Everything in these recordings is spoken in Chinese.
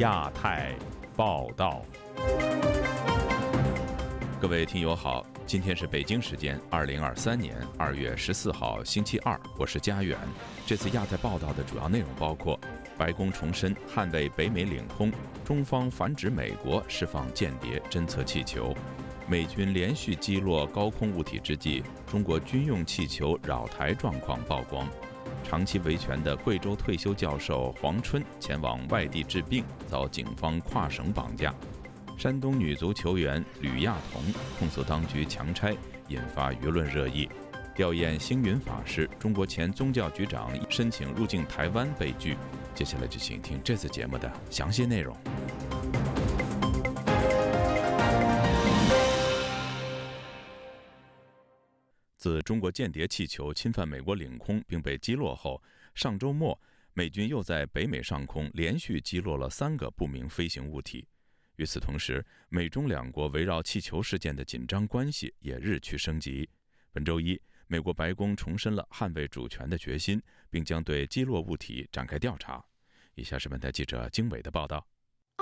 亚太报道。各位听友好，今天是北京时间二零二三年二月十四号星期二，我是佳远。这次亚太报道的主要内容包括：白宫重申捍卫北美领空，中方反指美国释放间谍侦测气球；美军连续击落高空物体之际，中国军用气球扰台状况曝光；长期维权的贵州退休教授黄春前往外地治病，遭警方跨省绑架。山东女足球员吕亚彤控诉当局强拆，引发舆论热议。吊唁星云法师，中国前宗教局长申请入境台湾被拒。接下来就请听这次节目的详细内容。自中国间谍气球侵犯美国领空并被击落后，上周末美军又在北美上空连续击落了三个不明飞行物体。与此同时，美中两国围绕气球事件的紧张关系也日趋升级。本周一，美国白宫重申了捍卫主权的决心，并将对击落物体展开调查。以下是本台记者经纬的报道：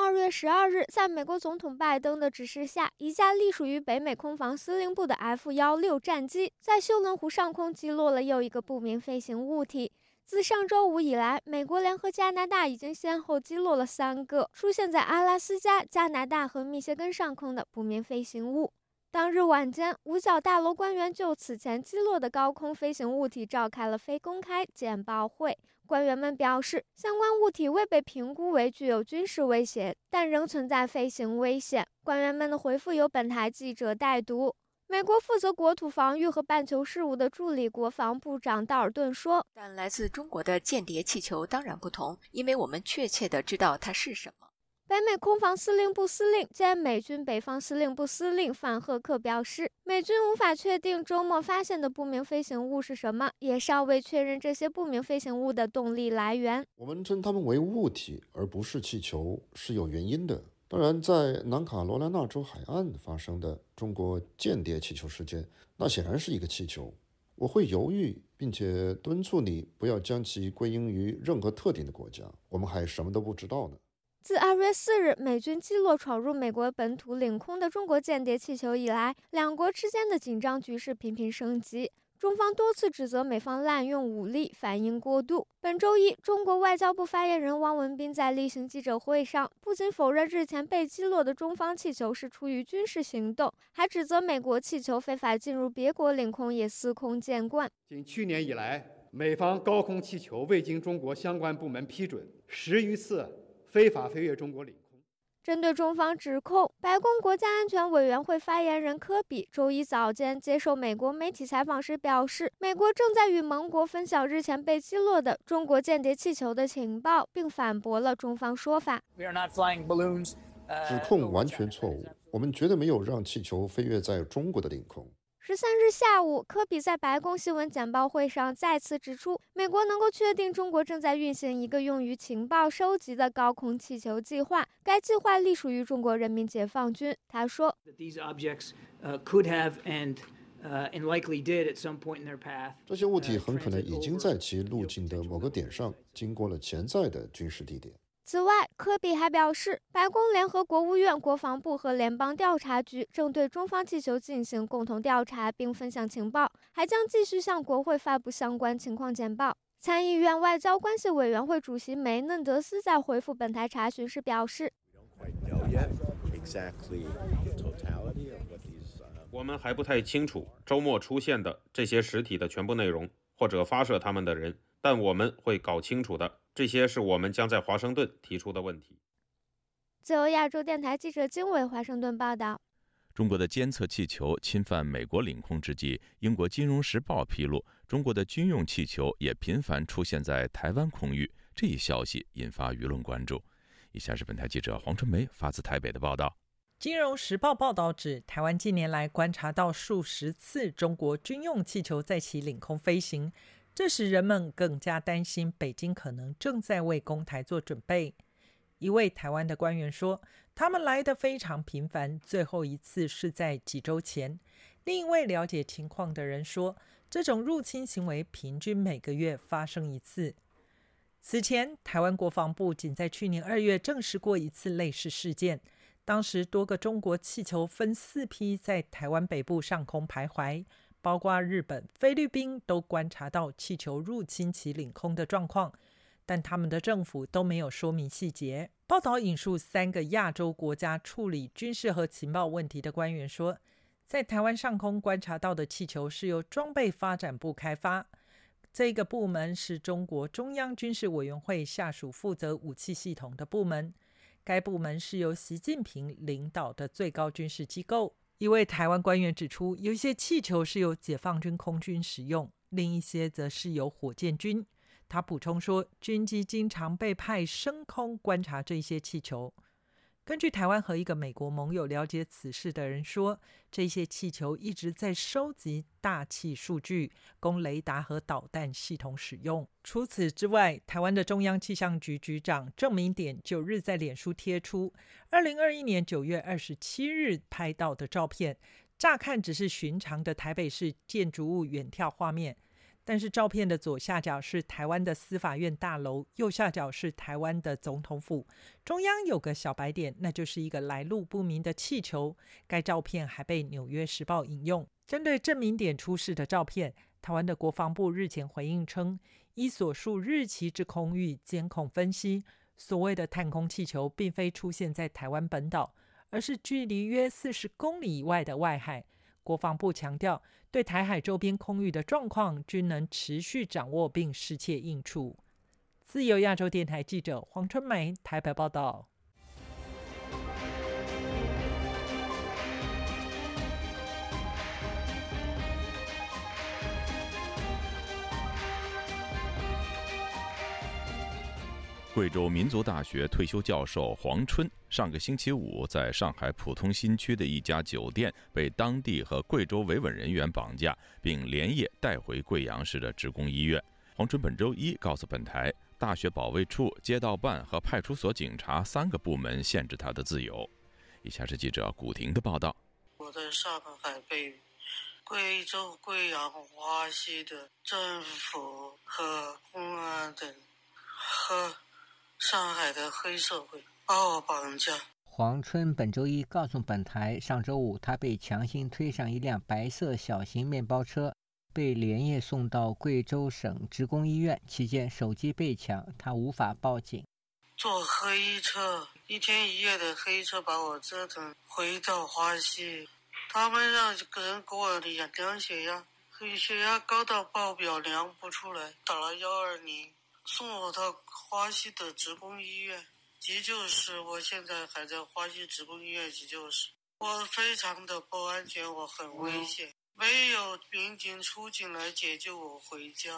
二月十二日，在美国总统拜登的指示下，一架隶属于北美空防司令部的 F 幺六战机在休伦湖上空击落了又一个不明飞行物体。自上周五以来，美国联合加拿大已经先后击落了三个出现在阿拉斯加、加拿大和密歇根上空的不明飞行物。当日晚间，五角大楼官员就此前击落的高空飞行物体召开了非公开简报会。官员们表示，相关物体未被评估为具有军事威胁，但仍存在飞行危险。官员们的回复由本台记者代读。美国负责国土防御和半球事务的助理国防部长道尔顿说：“但来自中国的间谍气球当然不同，因为我们确切的知道它是什么。”北美空防司令部司令兼美军北方司令部司令范赫克表示：“美军无法确定周末发现的不明飞行物是什么，也尚未确认这些不明飞行物的动力来源。我们称它们为物体而不是气球是有原因的。”当然，在南卡罗来纳州海岸发生的中国间谍气球事件，那显然是一个气球。我会犹豫，并且敦促你不要将其归因于任何特定的国家。我们还什么都不知道呢。自二月四日美军击落闯入美国本土领空的中国间谍气球以来，两国之间的紧张局势频频升级。中方多次指责美方滥用武力，反应过度。本周一，中国外交部发言人汪文斌在例行记者会上，不仅否认日前被击落的中方气球是出于军事行动，还指责美国气球非法进入别国领空也司空见惯。仅去年以来，美方高空气球未经中国相关部门批准，十余次非法飞越中国领空。针对中方指控，白宫国家安全委员会发言人科比周一早间接受美国媒体采访时表示，美国正在与盟国分享日前被击落的中国间谍气球的情报，并反驳了中方说法。指控完全错误，我们绝对没有让气球飞越在中国的领空。十三日下午，科比在白宫新闻简报会上再次指出，美国能够确定中国正在运行一个用于情报收集的高空气球计划，该计划隶属于中国人民解放军。他说：“These objects could have and：“ 这些物体很可能已经在其路径的某个点上经过了潜在的军事地点。”此外，科比还表示，白宫联合国务院、国防部和联邦调查局正对中方气球进行共同调查，并分享情报，还将继续向国会发布相关情况简报。参议院外交关系委员会主席梅嫩德斯在回复本台查询时表示：“我们还不太清楚周末出现的这些实体的全部内容，或者发射他们的人，但我们会搞清楚的。”这些是我们将在华盛顿提出的问题。自由亚洲电台记者经纬华盛顿报道：中国的监测气球侵犯美国领空之际，英国《金融时报》披露，中国的军用气球也频繁出现在台湾空域。这一消息引发舆论关注。以下是本台记者黄春梅发自台北的报道：《金融时报》报道指，台湾近年来观察到数十次中国军用气球在其领空飞行。这使人们更加担心，北京可能正在为攻台做准备。一位台湾的官员说：“他们来的非常频繁，最后一次是在几周前。”另一位了解情况的人说：“这种入侵行为平均每个月发生一次。”此前，台湾国防部仅在去年二月证实过一次类似事件，当时多个中国气球分四批在台湾北部上空徘徊，包括日本、菲律宾都观察到气球入侵其领空的状况，但他们的政府都没有说明细节。报道引述三个亚洲国家处理军事和情报问题的官员说，在台湾上空观察到的气球是由装备发展部开发。这个部门是中国中央军事委员会下属负责武器系统的部门。该部门是由习近平领导的最高军事机构。一位台湾官员指出，有一些气球是由解放军空军使用，另一些则是由火箭军。他补充说，军机经常被派升空观察这些气球。根据台湾和一个美国盟友了解此事的人说，这些气球一直在收集大气数据，供雷达和导弹系统使用。除此之外，台湾的中央气象局局长郑明典九日在脸书贴出二零二一年九月二十七日拍到的照片，乍看只是寻常的台北市建筑物远眺画面。但是照片的左下角是台湾的司法院大楼，右下角是台湾的总统府，中央有个小白点，那就是一个来路不明的气球。该照片还被《纽约时报》引用。针对证明点出事的照片，台湾的国防部日前回应称，依所述日期之空域监控分析，所谓的探空气球并非出现在台湾本岛，而是距离约四十公里以外的外海。国防部强调，对台海周边空域的状况均能持续掌握并适切应处。自由亚洲电台记者黄春梅台北报道。贵州民族大学退休教授黄春上个星期五在上海浦东新区的一家酒店被当地和贵州维稳人员绑架，并连夜带回贵阳市的职工医院。黄春本周一告诉本台，大学保卫处、街道办和派出所警察三个部门限制他的自由。以下是记者古婷的报道：我在上海被贵州贵阳花溪的政府和公安等和。上海的黑社会把我绑架。黄春本周一告诉本台，上周五他被强行推上一辆白色小型面包车，被连夜送到贵州省职工医院。期间手机被抢，他无法报警。坐黑车，一天一夜的黑车把我折腾回到花溪。他们让个人给我量量血压，血压高到爆表，量不出来，打了幺二零。送我到花溪的职工医院急救室，我现在还在花溪职工医院急救室。我非常的不安全，我很危险，没有民警出警来解救我回家。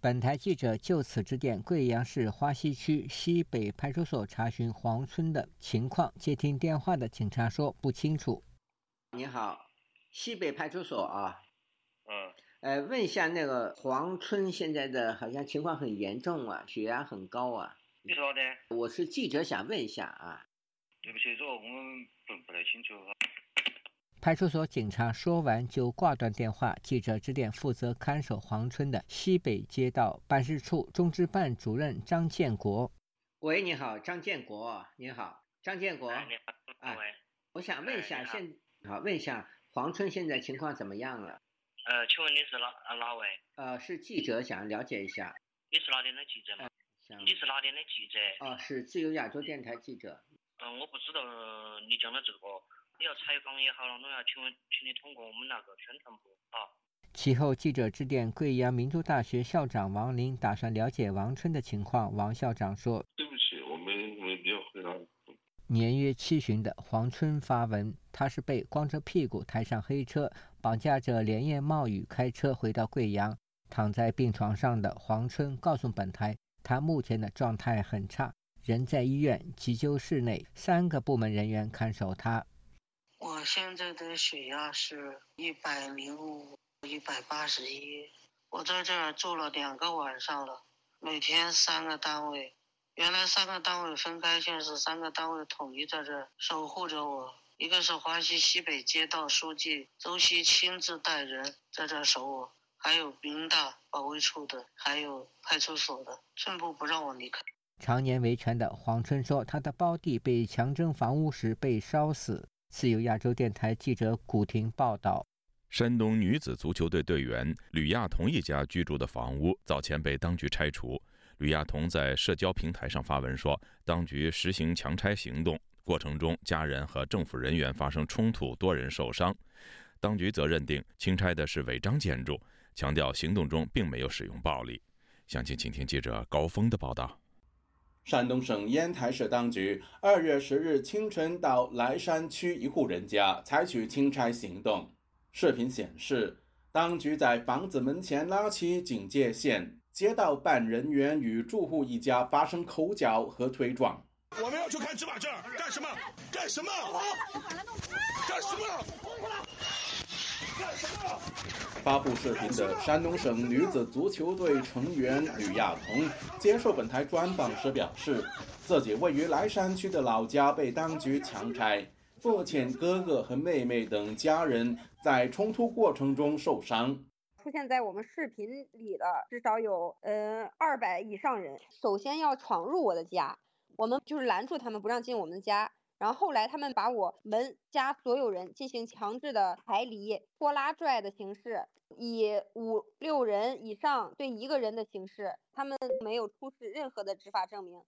本台记者就此致电贵阳市花溪区西北派出所查询黄村的情况，接听电话的警察说不清楚。你好，西北派出所啊。嗯。呃，问一下那个黄春现在的好像情况很严重啊，血压很高啊。你说的？我是记者，想问一下啊。对不起，这个我们不不太清楚。派出所警察说完就挂断电话。记者致电负责看守黄村的西北街道办事处中支办主任张建国。喂，你好，张建国，你好，张建国。你好。啊，我想问一下，现好问一下黄村现在情况怎么样了？呃，请问你是哪哪位？呃，是记者，想了解一下。你是哪点的记者吗？你是哪点的记者？哦，是自由亚洲电台记者。嗯，我不知道你讲的这个，你要采访也好了，我要请问，请你通过我们那个宣传部啊。其后，记者致电贵阳民族大学校长王林，打算了解王春的情况。王校长说：“对不起，我们没必要回答。”年约七旬的黄春发文，他是被光着屁股抬上黑车。绑架者连夜冒雨开车回到贵阳，躺在病床上的黄春告诉本台，他目前的状态很差，人在医院急救室内，三个部门人员看守他。我现在的血压是一百零五、一百八十一，我在这儿住了两个晚上了，每天三个单位，原来三个单位分开，现在是三个单位统一在这守护着我。一个是华西西北街道书记周希亲自带人在这守我，还有民大保卫处的，还有派出所的，寸步不让我离开。常年维权的黄春说，他的胞弟被强征房屋时被烧死。自由亚洲电台记者古婷报道：山东女子足球队队员吕亚彤一家居住的房屋早前被当局拆除。吕亚彤在社交平台上发文说，当局实行强拆行动过程中，家人和政府人员发生冲突，多人受伤。当局则认定清拆的是违章建筑，强调行动中并没有使用暴力。详情，请听记者高峰的报道。山东省烟台市当局二月十日清晨到莱山区一户人家采取清拆行动。视频显示，当局在房子门前拉起警戒线，街道办人员与住户一家发生口角和推撞。我们要去看执法证，干什么？干什么？干什么？发布视频的山东省女子足球队成员吕亚彤接受本台专访时表示，自己位于莱山区的老家被当局强拆，父亲、哥哥和妹妹等家人在冲突过程中受伤。出现在我们视频里的至少有呃二百以上人，首先要闯入我的家，我们就是拦住他们不让进我们家。然后后来，他们把我们家所有人进行强制的排离、拖拉拽的形式，以五六人以上对一个人的形式，他们没有出示任何的执法证明。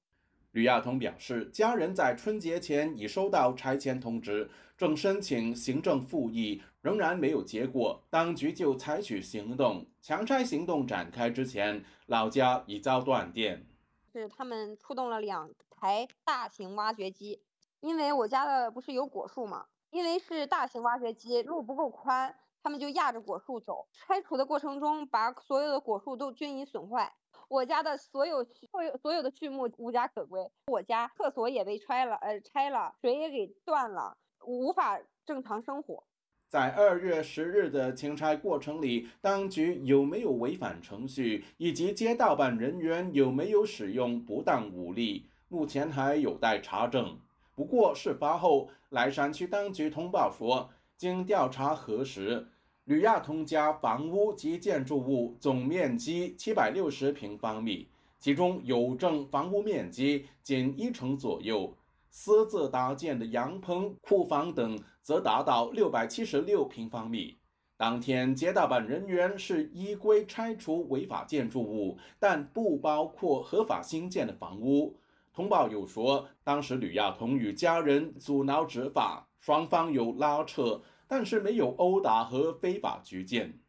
吕亚彤表示，家人在春节前已收到拆迁通知，正申请行政复议，仍然没有结果，当局就采取行动。强拆行动展开之前，老家已遭断电。是他们出动了两台大型挖掘机。因为我家的不是有果树嘛，因为是大型挖掘机，路不够宽，他们就压着果树走。拆除的过程中，把所有的果树都均已损坏。我家的所有所有所有的畜牧无家可归，我家厕所也被拆了，呃，拆了，水也给断了，无法正常生活。在二月十日的清拆过程里，当局有没有违反程序，以及街道办人员有没有使用不当武力，目前还有待查证。不过，事发后，莱山区当局通报说，经调查核实，吕亚彤家房屋及建筑物总面积七百六十平方米，其中有证房屋面积仅一成左右，私自搭建的洋棚、库房等则达到六百七十六平方米。当天，街道办人员是依规拆除违法建筑物，但不包括合法新建的房屋。通报又说，当时吕亚彤与家人阻挠执法，双方有拉扯，但是没有殴打和非法拘禁。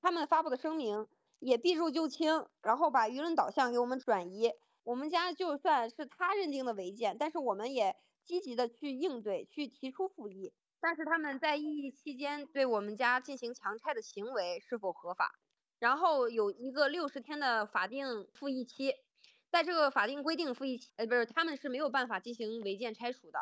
他们发布的声明也避重就轻，然后把舆论导向给我们转移。我们家就算是他认定的违建，但是我们也积极的去应对，去提出复议。但是他们在异议期间对我们家进行强拆的行为是否合法？然后有一个六十天的法定复议期。在这个法定规定复议期，呃，不是，他们是没有办法进行违建拆除的。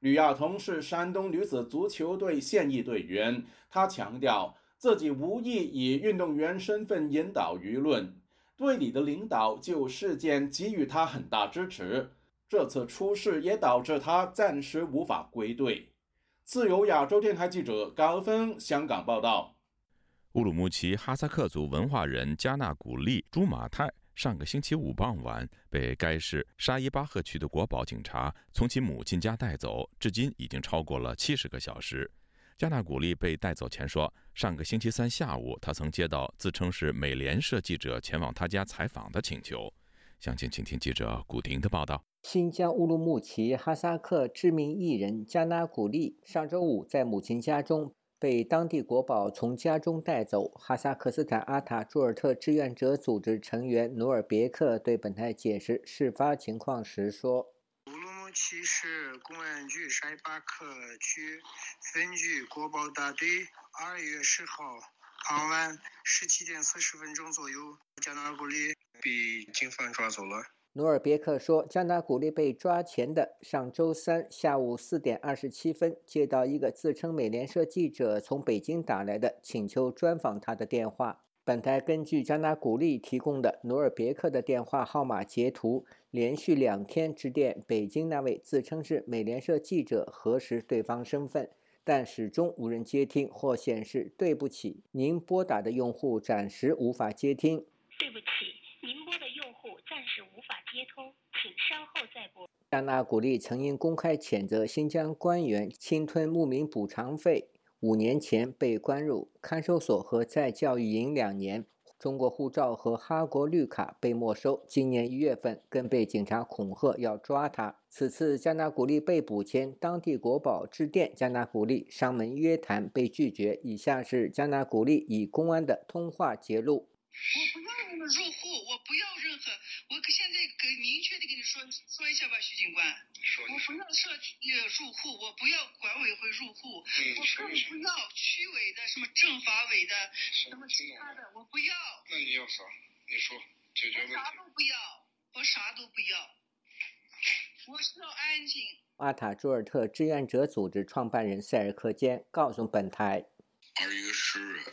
吕亚彤是山东女子足球队现役队员，她强调自己无意以运动员身份引导舆论，队里的领导就事件给予她很大支持。这次出事也导致她暂时无法归队。自由亚洲电台记者高峰香港报道。乌鲁木齐哈萨克族文化人加纳古丽朱马泰。上个星期五傍晚，被该市沙依巴赫区的国宝警察从其母亲家带走，至今已经超过了七十个小时。加纳古丽被带走前说，上个星期三下午，他曾接到自称是美联社记者前往他家采访的请求。详情，请听记者古婷的报道。新疆乌鲁木齐哈萨克知名艺人加纳古丽上周五在母亲家中。被当地国宝从家中带走。哈萨克斯坦阿塔朱尔特志愿者组织成员努尔别克对本台解释事发情况时说：“乌鲁木齐市公安局沙巴克区分局国保大队二月十号傍晚十七点四十分钟左右，加纳古里被警方抓走了。”努尔别克说，加纳古丽被抓前的上周三下午四点二十七分，接到一个自称美联社记者从北京打来的请求专访他的电话。本台根据加纳古丽提供的努尔别克的电话号码截图，连续两天致电北京那位自称是美联社记者核实对方身份，但始终无人接听或显示“对不起，您拨打的用户暂时无法接听”。对不起，暂时无法接通，请稍后再拨。加纳古利曾因公开谴责新疆官员侵吞牧民补偿费，五年前被关入看守所和在教育营两年。中国护照和哈国绿卡被没收，今年一月份更被警察恐吓要抓他。此次加纳古利被捕前，当地国宝致电加纳古利上门约谈，被拒绝。以下是加纳古利与公安的通话截录。我不要你们入户，我不要任何。我明确的跟你说说一下吧，徐警官。我不要社呃入户，我不要管委会入户，我更不要区委的、什么政法委的、什么其他的，我不要。那你要啥？你说，解决问题。啥都不要，我啥都不要。我需要安静。阿塔朱尔特志愿者组织创办人塞尔克坚告诉本台：二月十日，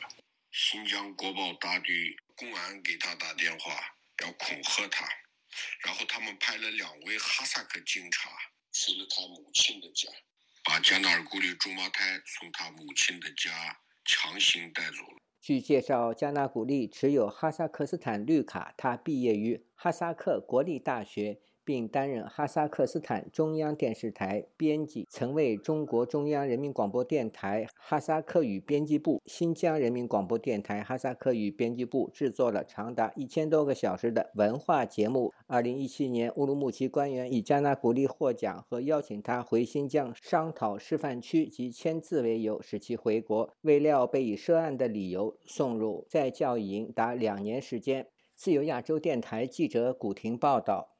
新疆国保大队公安给他打电话，要恐吓他。然后他们派了两位哈萨克警察去了他母亲的家，把加纳尔古里朱马泰从他母亲的家强行带走了。据介绍，加纳古利持有哈萨克斯坦绿卡，他毕业于哈萨克国立大学。并担任哈萨克斯坦中央电视台编辑，曾为中国中央人民广播电台哈萨克语编辑部、新疆人民广播电台哈萨克语编辑部制作了长达一千多个小时的文化节目。二零一七年，乌鲁木齐官员以加纳古利获奖和邀请他回新疆商讨示范区及签字为由，使其回国，未料被以涉案的理由送入在教营达两年时间。自由亚洲电台记者古婷报道。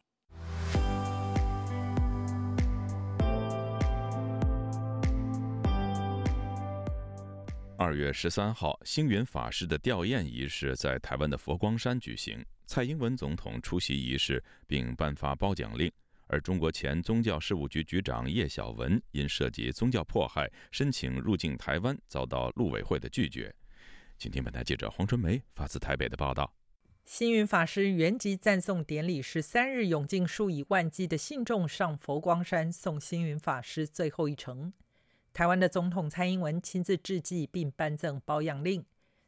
二月十三号，星云法师的吊唁仪式在台湾的佛光山举行。蔡英文总统出席仪式，并颁发褒奖令。而中国前宗教事务局局长叶小文因涉及宗教迫害，申请入境台湾，遭到陆委会的拒绝。请听本台记者黄春梅发自台北的报道。星云法师圆寂赞颂典礼十三日，涌进数以万计的信众上佛光山送星云法师最后一程。台湾的总统蔡英文亲自致祭并颁赠褒扬令。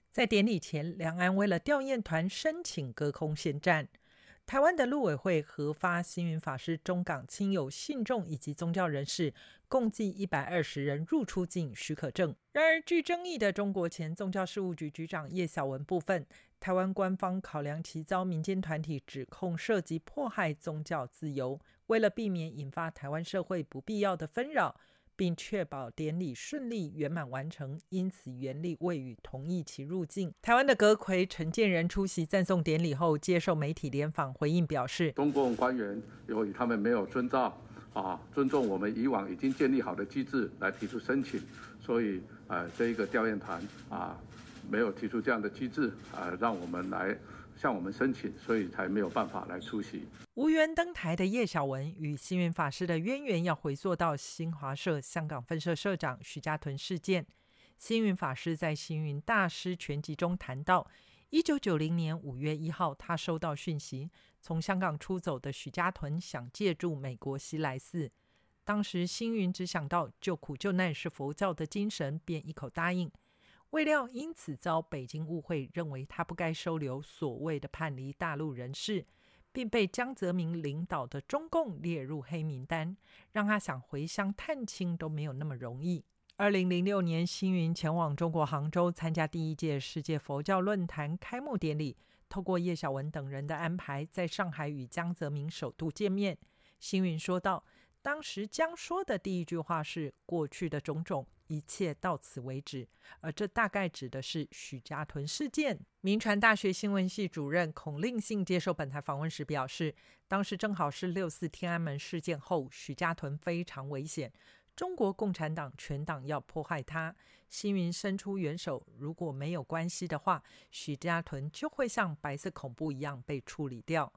在典礼前，两岸为了吊唁团申请隔空宣战。台湾的陆委会核发星云法师中港亲友、信众以及宗教人士共计一百二十人入出境许可证。然而，具争议的中国前宗教事务局局长叶小文部分，台湾官方考量其遭民间团体指控涉及迫害宗教自由，为了避免引发台湾社会不必要的纷扰。并确保典礼顺利圆满完成，因此袁立未予同意其入境。台湾的阁魁陈建仁出席赞颂典礼后，接受媒体联访，回应表示：中共官员由于他们没有遵照啊尊重我们以往已经建立好的机制来提出申请，所以呃这一个调研团啊没有提出这样的机制啊让我们来。向我们申请，所以才没有办法来出席。无缘登台的叶小文与星云法师的渊源，要回溯到新华社香港分社社长许家屯事件。星云法师在《星云大师全集》中谈到，一九九零年五月一号，他收到讯息，从香港出走的许家屯想借住美国西来寺。当时星云只想到救苦救难是佛教的精神，便一口答应。未料因此遭北京误会，认为他不该收留所谓的叛离大陆人士，并被江泽民领导的中共列入黑名单，让他想回乡探亲都没有那么容易。二零零六年，星云前往中国杭州参加第一届世界佛教论坛开幕典礼，透过叶小文等人的安排，在上海与江泽民首度见面。星云说道：“当时江说的第一句话是‘过去的种种’。”一切到此为止，而这大概指的是许家屯事件。民传大学新闻系主任孔令信接受本台访问时表示，当时正好是六四天安门事件后，许家屯非常危险，中国共产党全党要迫害他，新云伸出援手，如果没有关系的话，许家屯就会像白色恐怖一样被处理掉。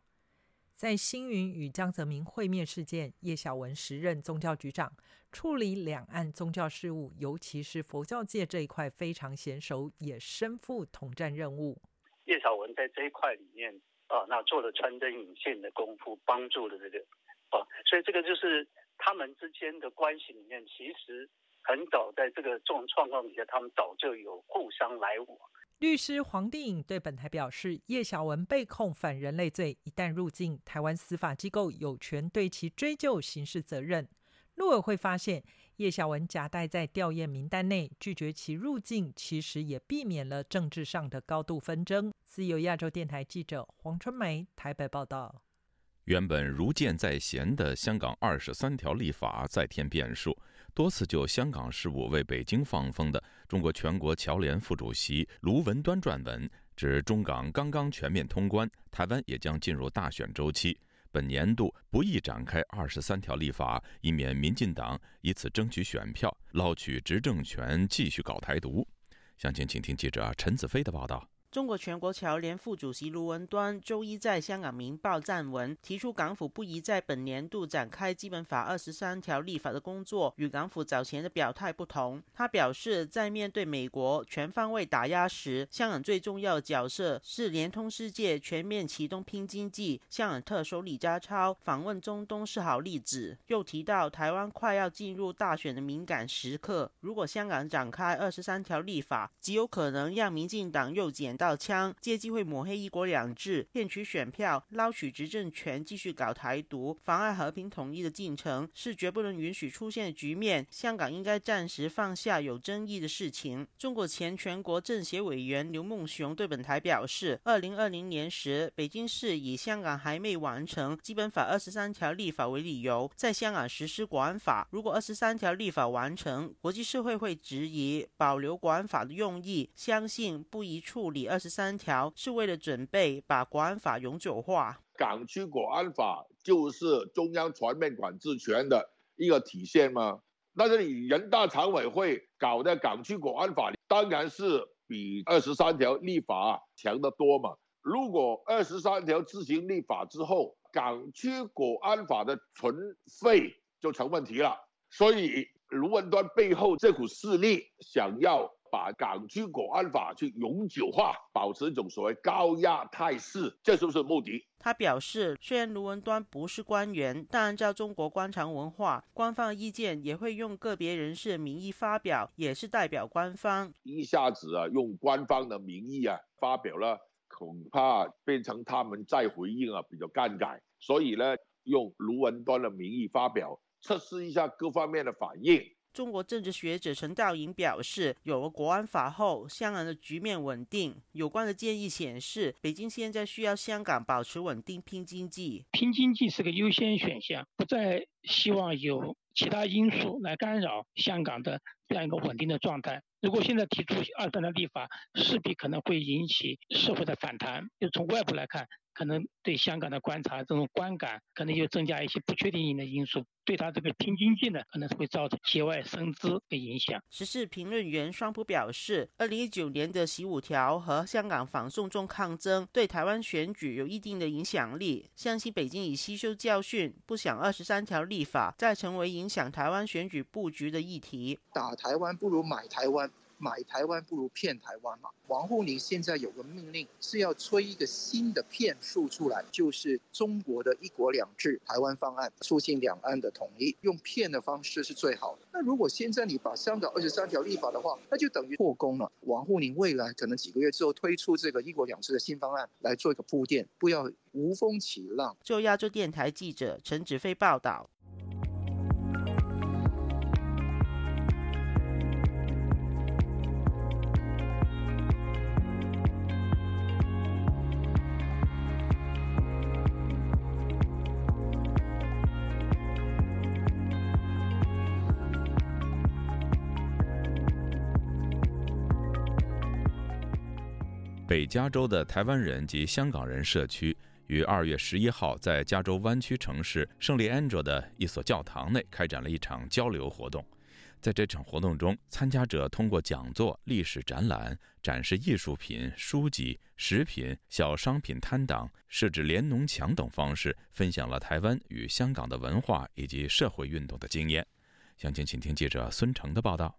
在星云与江泽民会面事件，叶小文时任宗教局长，处理两岸宗教事务，尤其是佛教界这一块非常娴熟，也身负统战任务。叶小文在这一块里面啊，那做了穿针引线的功夫，帮助了这个啊，所以这个就是他们之间的关系里面，其实很早在这个这种状况底下，他们早就有互相来往。律师黄定颖对本台表示，叶小文被控反人类罪，一旦入境，台湾司法机构有权对其追究刑事责任。陆委会发现，叶小文夹带在吊唁名单内，拒绝其入境，其实也避免了政治上的高度纷争。自由亚洲电台记者黄春梅台北报道。原本如箭在弦的香港二十三条立法再添变数。多次就香港事务为北京放风的中国全国侨联副主席卢文端撰文，指中港刚刚全面通关，台湾也将进入大选周期，本年度不宜展开二十三条立法，以免民进党以此争取选票，捞取执政权，继续搞台独。详情，请听记者陈子飞的报道。中国全国侨联副主席卢文端周一在香港《明报》撰文，提出港府不宜在本年度展开基本法二十三条立法的工作，与港府早前的表态不同。他表示，在面对美国全方位打压时，香港最重要的角色是联通世界，全面启动拼经济。香港特首李家超访问中东是好例子。又提到，台湾快要进入大选的敏感时刻，如果香港展开二十三条立法，极有可能让民进党又捡。到枪，借机会抹黑“一国两制”，骗取选票，捞取执政权，继续搞台独，妨碍和平统一的进程，是绝不能允许出现的局面。香港应该暂时放下有争议的事情。中国前全国政协委员刘梦熊对本台表示，二零二零年时，北京市以香港还没完成基本法二十三条立法为理由，在香港实施国安法。如果二十三条立法完成，国际社会会质疑保留国安法的用意，相信不宜处理。二十三条是为了准备把国安法永久化。港区国安法就是中央全面管制权的一个体现吗？那是你人大常委会搞的港区国安法，当然是比二十三条立法强得多嘛。如果二十三条自行立法之后，港区国安法的存废就成问题了。所以卢文端背后这股势力想要。把港区国安法去永久化，保持一种所谓高压态势，这是不是目的？他表示，虽然卢文端不是官员，但按照中国官场文化，官方意见也会用个别人士的名义发表，也是代表官方。一下子啊，用官方的名义啊发表了，恐怕变成他们再回应啊比较尴尬，所以呢，用卢文端的名义发表，测试一下各方面的反应。中国政治学者陈道颖表示，有了国安法后，香港的局面稳定。有关的建议显示，北京现在需要香港保持稳定，拼经济。拼经济是个优先选项，不再希望有其他因素来干扰香港的这样一个稳定的状态。如果现在提出二三的立法，势必可能会引起社会的反弹。就从外部来看。可能对香港的观察这种观感，可能又增加一些不确定性的因素，对他这个拼经济呢，可能会造成节外生枝的影响。时事评论员双普表示，二零一九年的习五条和香港反送中抗争对台湾选举有一定的影响力，相信北京已吸收教训，不想二十三条立法再成为影响台湾选举布局的议题。打台湾不如买台湾。买台湾不如骗台湾嘛？王沪宁现在有个命令是要吹一个新的骗术出来，就是中国的一国两制台湾方案，促进两岸的统一，用骗的方式是最好的。那如果现在你把香港二十三条立法的话，那就等于破功了。王沪宁未来可能几个月之后推出这个一国两制的新方案来做一个铺垫，不要无风起浪。就亚洲电台记者陈子飞报道。加州的台湾人及香港人社区于二月十一号在加州湾区城市圣利安卓的一所教堂内开展了一场交流活动。在这场活动中，参加者通过讲座、历史展览、展示艺术品、书籍、食品、小商品摊档、设置联农墙等方式，分享了台湾与香港的文化以及社会运动的经验。详情，请听记者孙成的报道。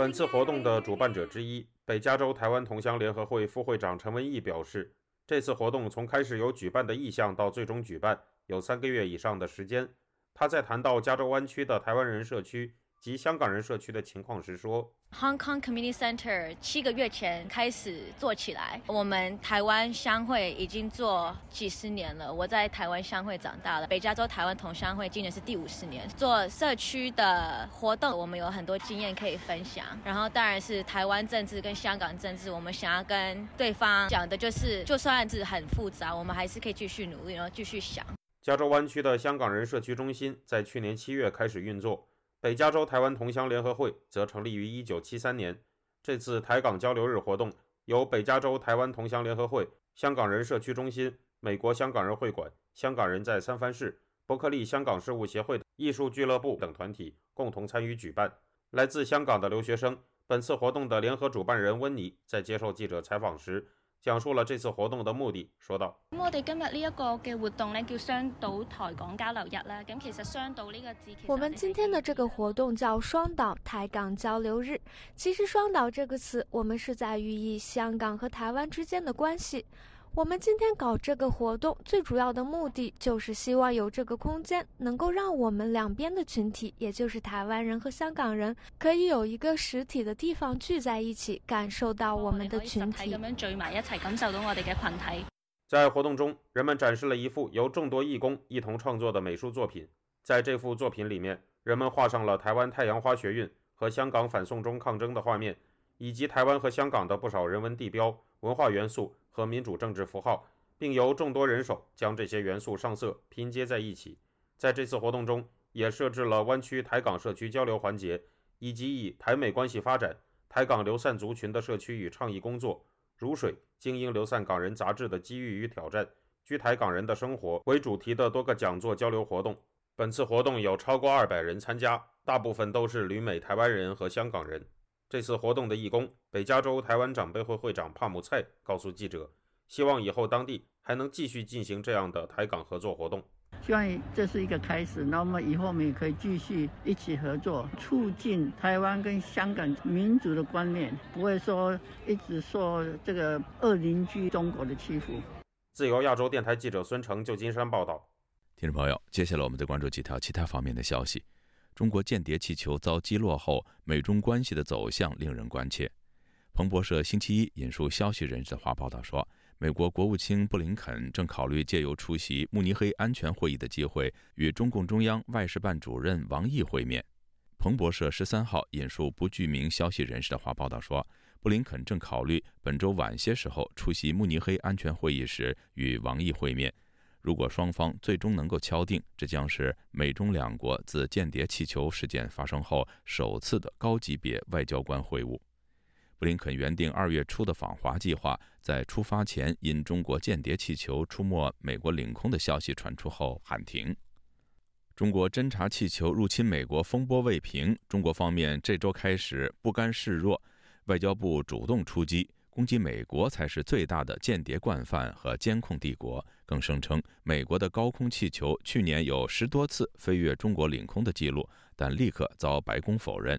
本次活动的主办者之一，北加州台湾同乡联合会副会长陈文义表示，这次活动从开始有举办的意向到最终举办，有三个月以上的时间。他在谈到加州湾区的台湾人社区及香港人社区的情况时说。Hong Kong Community Center 七个月前开始做起来，我们台湾商会已经做几十年了。我在台湾商会长大了，北加州台湾同乡会今年是第五十年。做社区的活动，我们有很多经验可以分享。然后当然是台湾政治跟香港政治，我们想要跟对方讲的就是，就算是很复杂，我们还是可以继续努力，然后继续想。加州湾区的香港人社区中心在去年七月开始运作。北加州台湾同乡联合会则成立于1973年。这次台港交流日活动由北加州台湾同乡联合会、香港人社区中心、美国香港人会馆、香港人在三藩市、伯克利香港事务协会、艺术俱乐部等团体共同参与举办。来自香港的留学生，本次活动的联合主办人温尼在接受记者采访时。讲述了这次活动的目的，说道：“我哋今日呢一个嘅活动呢，叫双岛台港交流日啦。咁其实双岛呢个字，我们今天的这个活动叫双岛台港交流日。其实双岛这个词，我们是在寓意香港和台湾之间的关系。”我们今天搞这个活动，最主要的目的就是希望有这个空间，能够让我们两边的群体，也就是台湾人和香港人，可以有一个实体的地方聚在一起，感受到我们的群体。咁样聚埋一齐，感受到我哋嘅群体。在活动中，人们展示了一幅由众多义工一同创作的美术作品。在这幅作品里面，人们画上了台湾太阳花学运和香港反送中抗争的画面，以及台湾和香港的不少人文地标、文化元素。和民主政治符号，并由众多人手将这些元素上色拼接在一起。在这次活动中，也设置了湾区台港社区交流环节，以及以台美关系发展、台港流散族群的社区与倡议工作、如水精英流散港人杂志的机遇与挑战、居台港人的生活为主题的多个讲座交流活动。本次活动有超过二百人参加，大部分都是旅美台湾人和香港人。这次活动的义工，北加州台湾长辈会会长帕姆蔡告诉记者，希望以后当地还能继续进行这样的台港合作活动。希望这是一个开始，那么以后我们也可以继续一起合作，促进台湾跟香港民主的观念，不会说一直受这个恶邻居中国的欺负。自由亚洲电台记者孙成，旧金山报道。听众朋友，接下来我们再关注几条其他方面的消息。中国间谍气球遭击落后，美中关系的走向令人关切。彭博社星期一引述消息人士的话报道说，美国国务卿布林肯正考虑借由出席慕尼黑安全会议的机会，与中共中央外事办主任王毅会面。彭博社十三号引述不具名消息人士的话报道说，布林肯正考虑本周晚些时候出席慕尼黑安全会议时与王毅会面。如果双方最终能够敲定，这将是美中两国自间谍气球事件发生后首次的高级别外交官会晤。布林肯原定二月初的访华计划，在出发前因中国间谍气球出没美国领空的消息传出后喊停。中国侦察气球入侵美国风波未平，中国方面这周开始不甘示弱，外交部主动出击。攻击美国才是最大的间谍惯犯和监控帝国，更声称美国的高空气球去年有十多次飞越中国领空的记录，但立刻遭白宫否认。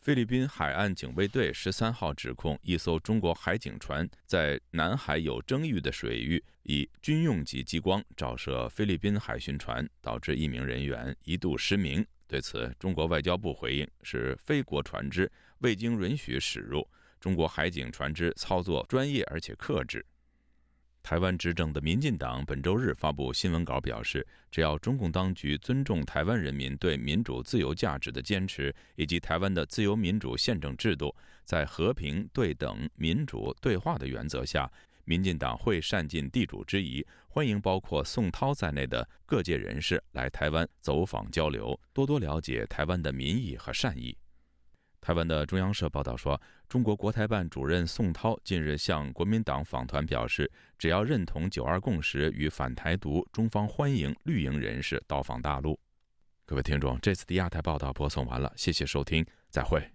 菲律宾海岸警卫队十三号指控一艘中国海警船在南海有争议的水域以军用级激光照射菲律宾海巡船，导致一名人员一度失明。对此，中国外交部回应是非国船只，未经允许驶入。中国海警船只操作专业而且克制。台湾执政的民进党本周日发布新闻稿表示，只要中共当局尊重台湾人民对民主自由价值的坚持，以及台湾的自由民主宪政制度，在和平、对等、民主对话的原则下，民进党会善尽地主之谊，欢迎包括宋涛在内的各界人士来台湾走访交流，多多了解台湾的民意和善意。台湾的中央社报道说，中国国台办主任宋涛近日向国民党访团表示，只要认同“九二共识”与反台独，中方欢迎绿营人士到访大陆。各位听众，这次的亚太报道播送完了，谢谢收听，再会。